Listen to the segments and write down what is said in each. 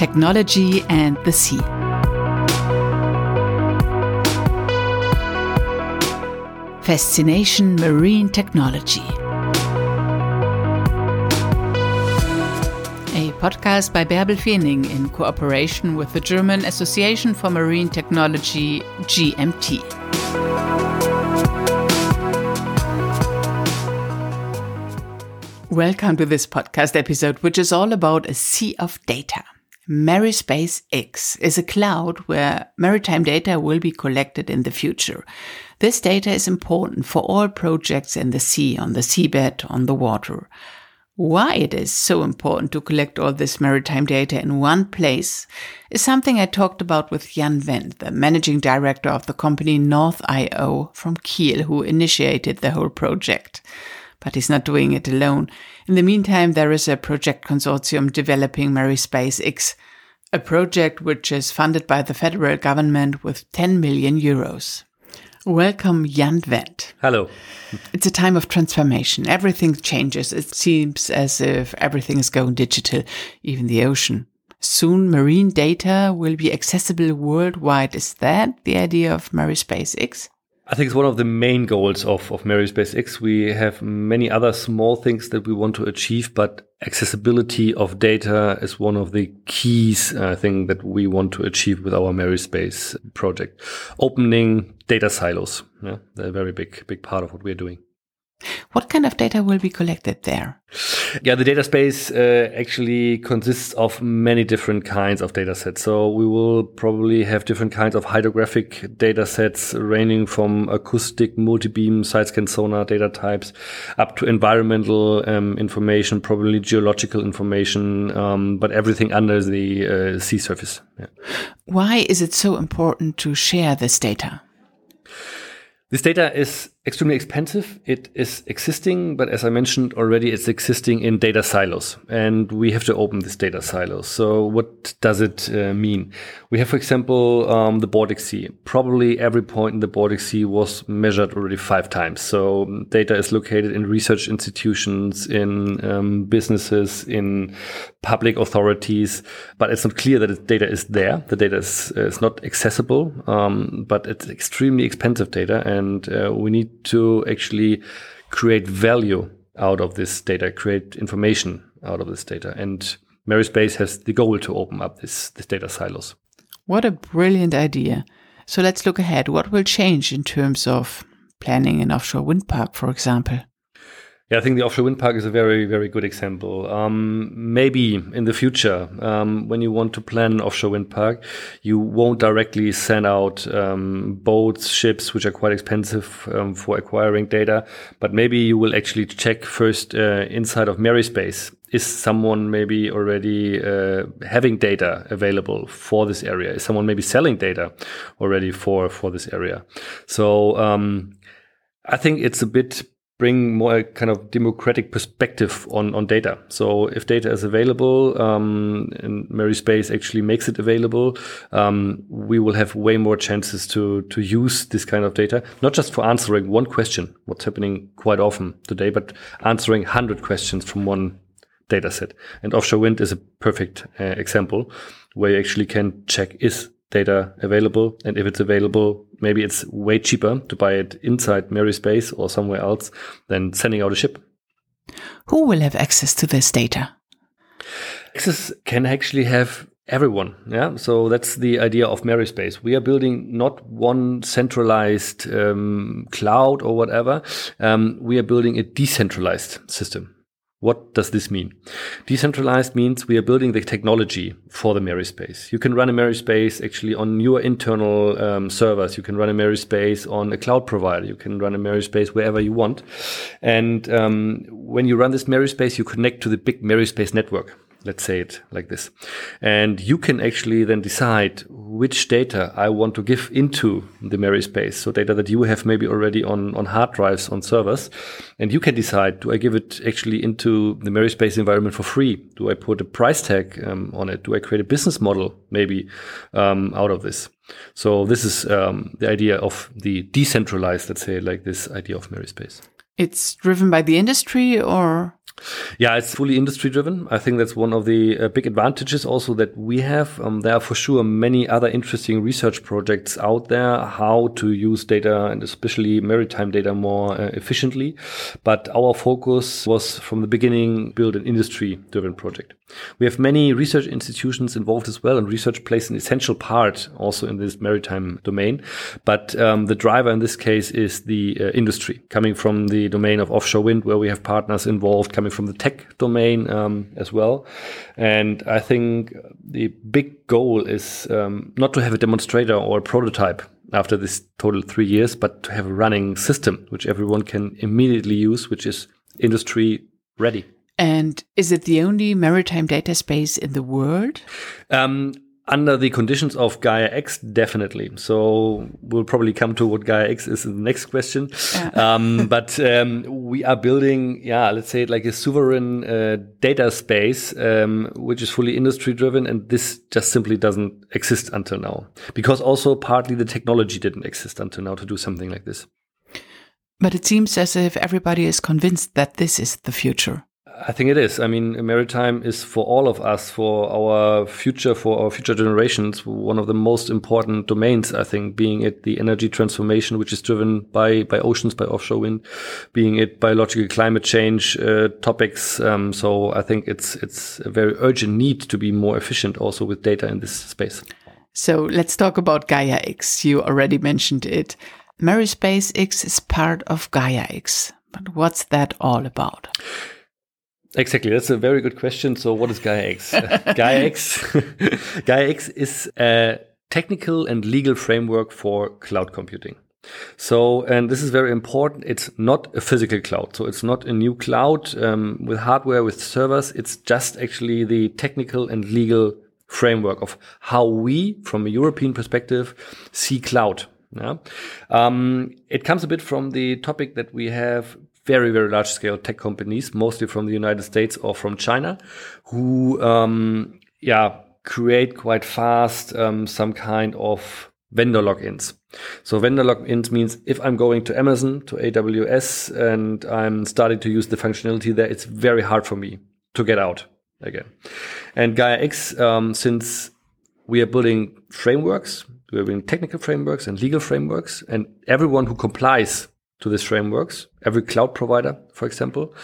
technology and the sea. Fascination Marine Technology. A podcast by Bärbel Fening in cooperation with the German Association for Marine Technology, GMT. Welcome to this podcast episode, which is all about a sea of data. Marispace X is a cloud where maritime data will be collected in the future. This data is important for all projects in the sea, on the seabed, on the water. Why it is so important to collect all this maritime data in one place is something I talked about with Jann Wendt, the managing director of the company North.io from Kiel, who initiated the whole project but he's not doing it alone. In the meantime, there is a project consortium developing Marispace X, a project which is funded by the federal government with 10 million euros. Welcome, Jann Wendt. Hello. It's a time of transformation. Everything changes. It seems as if everything is going digital, even the ocean. Soon marine data will be accessible worldwide. Is that the idea of Marispace X? I think it's one of the main goals of, of Marispace X. We have many other small things that we want to achieve, but accessibility of data is one of the keys, uh, I think, that we want to achieve with our Marispace project. Opening data silos. Yeah, they're a very big, big part of what we're doing. What kind of data will be collected there? Yeah, the data space uh, actually consists of many different kinds of data sets. So we will probably have different kinds of hydrographic data sets ranging from acoustic, multi-beam, side-scan sonar data types up to environmental um, information, probably geological information, um, but everything under the uh, sea surface. Yeah. Why is it so important to share this data? This data is extremely expensive. It is existing, but as I mentioned already, it's existing in data silos and we have to open this data silos. So what does it uh, mean? We have, for example, um, the Baltic Sea. Probably every point in the Baltic Sea was measured already five times. So um, data is located in research institutions, in um, businesses, in public authorities, but it's not clear that the data is there. The data is, uh, is not accessible, um, but it's extremely expensive data and uh, we need to actually create value out of this data, create information out of this data. And Marispace has the goal to open up this, this data silos. What a brilliant idea. So let's look ahead. What will change in terms of planning an offshore wind park, for example? Yeah, I think the offshore wind park is a very, very good example. Um, maybe in the future, um, when you want to plan an offshore wind park, you won't directly send out um, boats, ships, which are quite expensive um, for acquiring data, but maybe you will actually check first uh, inside of Marispace. Is someone maybe already uh, having data available for this area? Is someone maybe selling data already for for this area? So um, I think it's a bit bring more kind of democratic perspective on, on data. So if data is available, um, and Marispace actually makes it available, um, we will have way more chances to, to use this kind of data, not just for answering one question, what's happening quite often today, but answering 100 questions from one data set. And offshore wind is a perfect uh, example where you actually can check is data available. And if it's available, maybe it's way cheaper to buy it inside Marispace or somewhere else than sending out a ship. Who will have access to this data? Access can actually have everyone. Yeah. So that's the idea of Marispace. We are building not one centralized um, cloud or whatever. Um, we are building a decentralized system. What does this mean? Decentralized means we are building the technology for the Marispace. You can run a Marispace actually on your internal um, servers. You can run a Marispace on a cloud provider. You can run a Marispace wherever you want. And um, when you run this Marispace, you connect to the big Marispace network let's say it like this. And you can actually then decide which data I want to give into the Marispace. So data that you have maybe already on, on hard drives on servers. And you can decide, do I give it actually into the Marispace environment for free? Do I put a price tag um, on it? Do I create a business model maybe um, out of this? So this is um, the idea of the decentralized, let's say like this idea of Marispace. It's driven by the industry or? Yeah, it's fully industry driven. I think that's one of the uh, big advantages also that we have. Um, there are for sure many other interesting research projects out there, how to use data and especially maritime data more uh, efficiently. But our focus was from the beginning build an industry driven project. We have many research institutions involved as well, and research plays an essential part also in this maritime domain. But um, the driver in this case is the uh, industry coming from the domain of offshore wind, where we have partners involved coming from the tech domain um, as well. And I think the big goal is um, not to have a demonstrator or a prototype after this total three years, but to have a running system which everyone can immediately use, which is industry ready. And is it the only maritime data space in the world? Um, under the conditions of Gaia X, definitely. So we'll probably come to what Gaia X is in the next question. Yeah. Um, but um, we are building, yeah, let's say it like a sovereign uh, data space, um, which is fully industry driven. And this just simply doesn't exist until now because also partly the technology didn't exist until now to do something like this. But it seems as if everybody is convinced that this is the future. I think it is. I mean, maritime is for all of us, for our future, for our future generations, one of the most important domains. I think, being it the energy transformation, which is driven by by oceans, by offshore wind, being it biological climate change uh, topics. Um, so I think it's it's a very urgent need to be more efficient, also with data in this space. So let's talk about Gaia X. You already mentioned it. Marispace X is part of Gaia X, but what's that all about? Exactly. That's a very good question. So what is Gaia X? Gaia X, Gaia X is a technical and legal framework for cloud computing. So, and this is very important. It's not a physical cloud. So it's not a new cloud um, with hardware, with servers. It's just actually the technical and legal framework of how we, from a European perspective, see cloud. Yeah. Um, it comes a bit from the topic that we have very, very large scale tech companies, mostly from the United States or from China, who, um, yeah, create quite fast um, some kind of vendor lock-ins. So vendor lock-ins means if I'm going to Amazon, to AWS, and I'm starting to use the functionality there, it's very hard for me to get out again. And Gaia X, um, since we are building frameworks, we're building technical frameworks and legal frameworks, and everyone who complies to these frameworks. Every cloud provider, for example,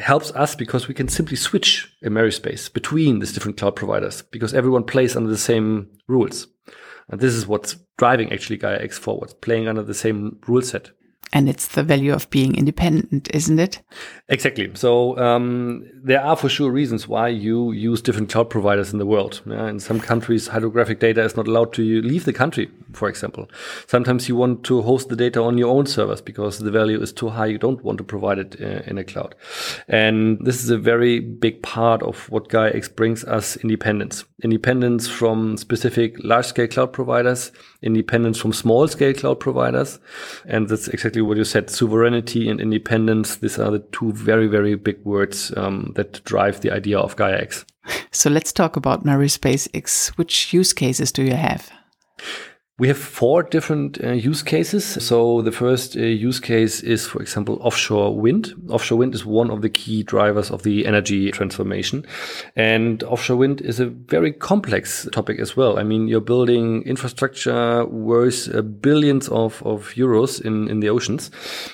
helps us because we can simply switch a Marispace between these different cloud providers because everyone plays under the same rules. And this is what's driving actually Gaia X forward, playing under the same rule set. And it's the value of being independent, isn't it? Exactly. So um, there are for sure reasons why you use different cloud providers in the world. Yeah, in some countries, hydrographic data is not allowed to leave the country, for example. Sometimes you want to host the data on your own servers because the value is too high. You don't want to provide it uh, in a cloud. And this is a very big part of what Gaia X brings us independence. Independence from specific large scale cloud providers, independence from small scale cloud providers. And that's exactly what you said. Sovereignty and independence. These are the two very, very big words um, that drive the idea of Gaia X. So let's talk about Marispace X. Which use cases do you have? We have four different uh, use cases. So the first uh, use case is, for example, offshore wind. Offshore wind is one of the key drivers of the energy transformation. And offshore wind is a very complex topic as well. I mean, you're building infrastructure worth uh, billions of, of euros in, in the oceans.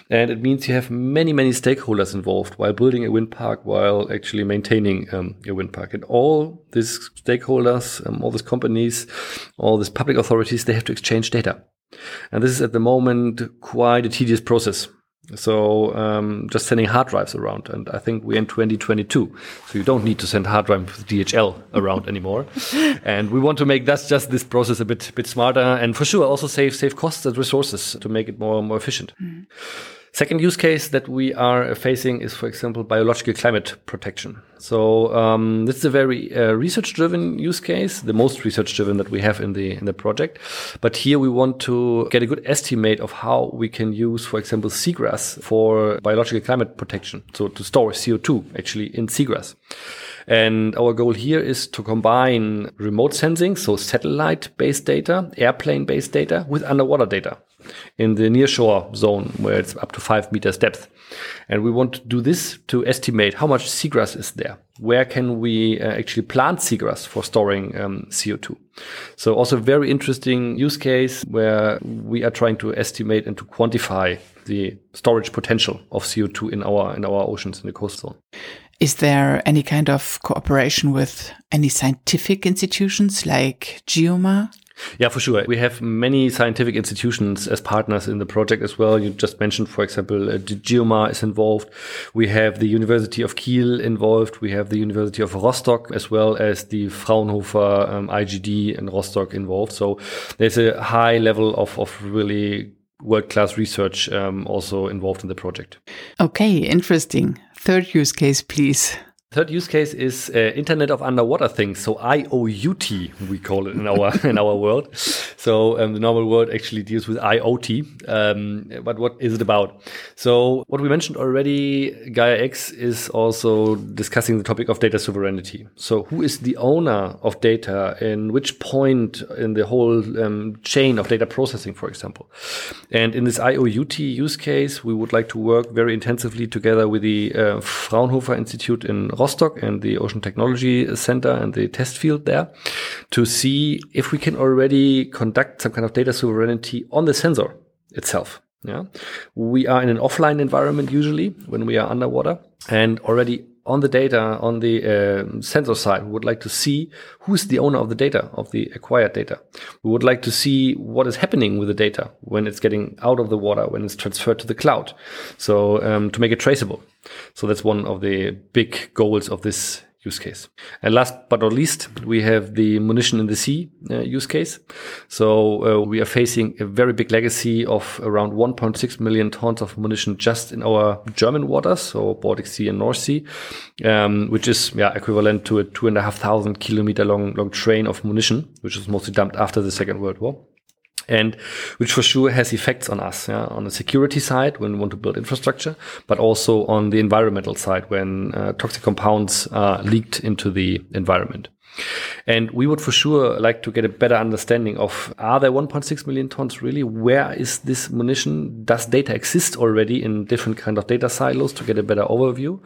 And it means you have many, many stakeholders involved while building a wind park, while actually maintaining um, a wind park. And all these stakeholders, um, all these companies, all these public authorities, they have to exchange data. And this is at the moment quite a tedious process. So um, just sending hard drives around, and I think we're in 2022, so you don't need to send hard drives with DHL around anymore. and we want to make that just this process a bit bit smarter, and for sure also save save costs and resources to make it more more efficient. Mm. Second use case that we are facing is, for example, biological climate protection. So um, this is a very uh, research-driven use case, the most research-driven that we have in the in the project. But here we want to get a good estimate of how we can use, for example, seagrass for biological climate protection. So to store CO2 actually in seagrass. And our goal here is to combine remote sensing, so satellite based data, airplane based data with underwater data in the nearshore zone where it's up to five meters depth. And we want to do this to estimate how much seagrass is there. Where can we uh, actually plant seagrass for storing um, CO2? So also very interesting use case where we are trying to estimate and to quantify the storage potential of CO2 in our in our oceans in the coast zone. Is there any kind of cooperation with any scientific institutions like GEOMAR? Yeah, for sure. We have many scientific institutions as partners in the project as well. You just mentioned, for example, uh, GEOMAR is involved. We have the University of Kiel involved. We have the University of Rostock as well as the Fraunhofer um, IGD in Rostock involved. So there's a high level of, of really world-class research um, also involved in the project. Okay, interesting. Third use case, please. Third use case is uh, Internet of Underwater Things, so IOUT we call it in our in our world. So um, the normal world actually deals with IoT. Um, but what is it about? So what we mentioned already, Gaia X is also discussing the topic of data sovereignty. So who is the owner of data in which point in the whole um, chain of data processing, for example? And in this IOUT use case, we would like to work very intensively together with the uh, Fraunhofer Institute in Rostock and the Ocean Technology Center and the test field there to see if we can already conduct some kind of data sovereignty on the sensor itself. Yeah. We are in an offline environment usually when we are underwater and already on the data on the uh, sensor side, we would like to see who's the owner of the data, of the acquired data. We would like to see what is happening with the data when it's getting out of the water, when it's transferred to the cloud. So um, to make it traceable. So that's one of the big goals of this use case. And last but not least, we have the munition in the sea uh, use case. So uh, we are facing a very big legacy of around 1.6 million tons of munition just in our German waters, so Baltic Sea and North Sea, um, which is yeah equivalent to a two and a half thousand kilometer long long train of munition, which was mostly dumped after the Second World War and which for sure has effects on us yeah, on the security side when we want to build infrastructure but also on the environmental side when uh, toxic compounds are leaked into the environment and we would for sure like to get a better understanding of are there 1.6 million tons really? Where is this munition? Does data exist already in different kind of data silos to get a better overview?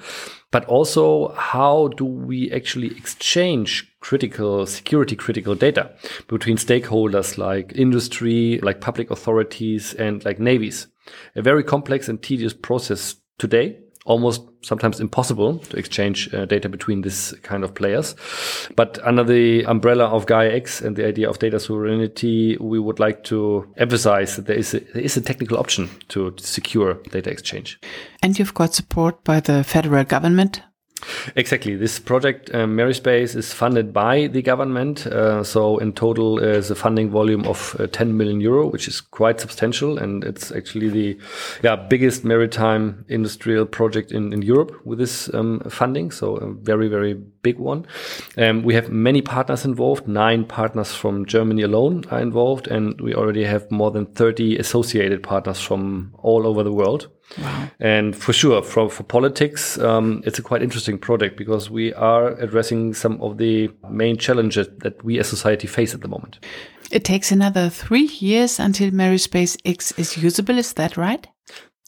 But also how do we actually exchange critical security critical data between stakeholders like industry, like public authorities and like navies? A very complex and tedious process today almost sometimes impossible to exchange uh, data between this kind of players. But under the umbrella of Gaia X and the idea of data sovereignty, we would like to emphasize that there is a, there is a technical option to secure data exchange. And you've got support by the federal government Exactly. This project, um, Marispace, is funded by the government. Uh, so in total, is a funding volume of uh, 10 million euro, which is quite substantial, and it's actually the yeah biggest maritime industrial project in, in Europe with this um, funding. So a very very big one. Um, we have many partners involved. Nine partners from Germany alone are involved, and we already have more than 30 associated partners from all over the world. Wow. And for sure, for, for politics, um, it's a quite interesting project because we are addressing some of the main challenges that we as society face at the moment. It takes another three years until Marispace X is usable, is that right?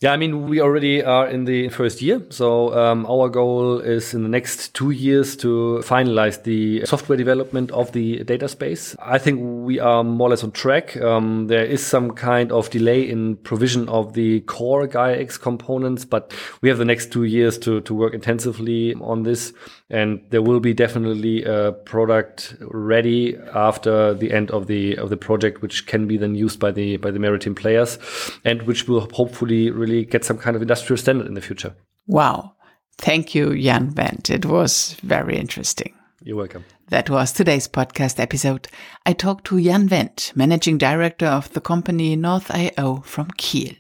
Yeah, I mean, we already are in the first year. So um, our goal is in the next two years to finalize the software development of the data space. I think we are more or less on track. Um, there is some kind of delay in provision of the core Gaia X components, but we have the next two years to, to work intensively on this. And there will be definitely a product ready after the end of the of the project, which can be then used by the by the maritime players, and which will hopefully really get some kind of industrial standard in the future. Wow. Thank you, Jann Wendt. It was very interesting. You're welcome. That was today's podcast episode. I talked to Jann Wendt, managing director of the company North.io from Kiel.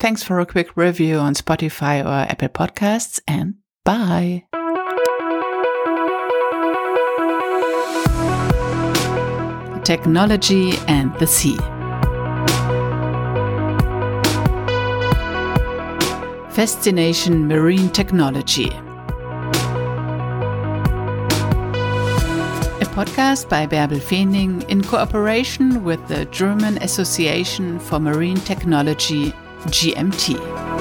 Thanks for a quick review on Spotify or Apple Podcasts, and bye. technology, and the sea. Fascination Marine Technology. A podcast by Bärbel Fening in cooperation with the German Association for Marine Technology, GMT.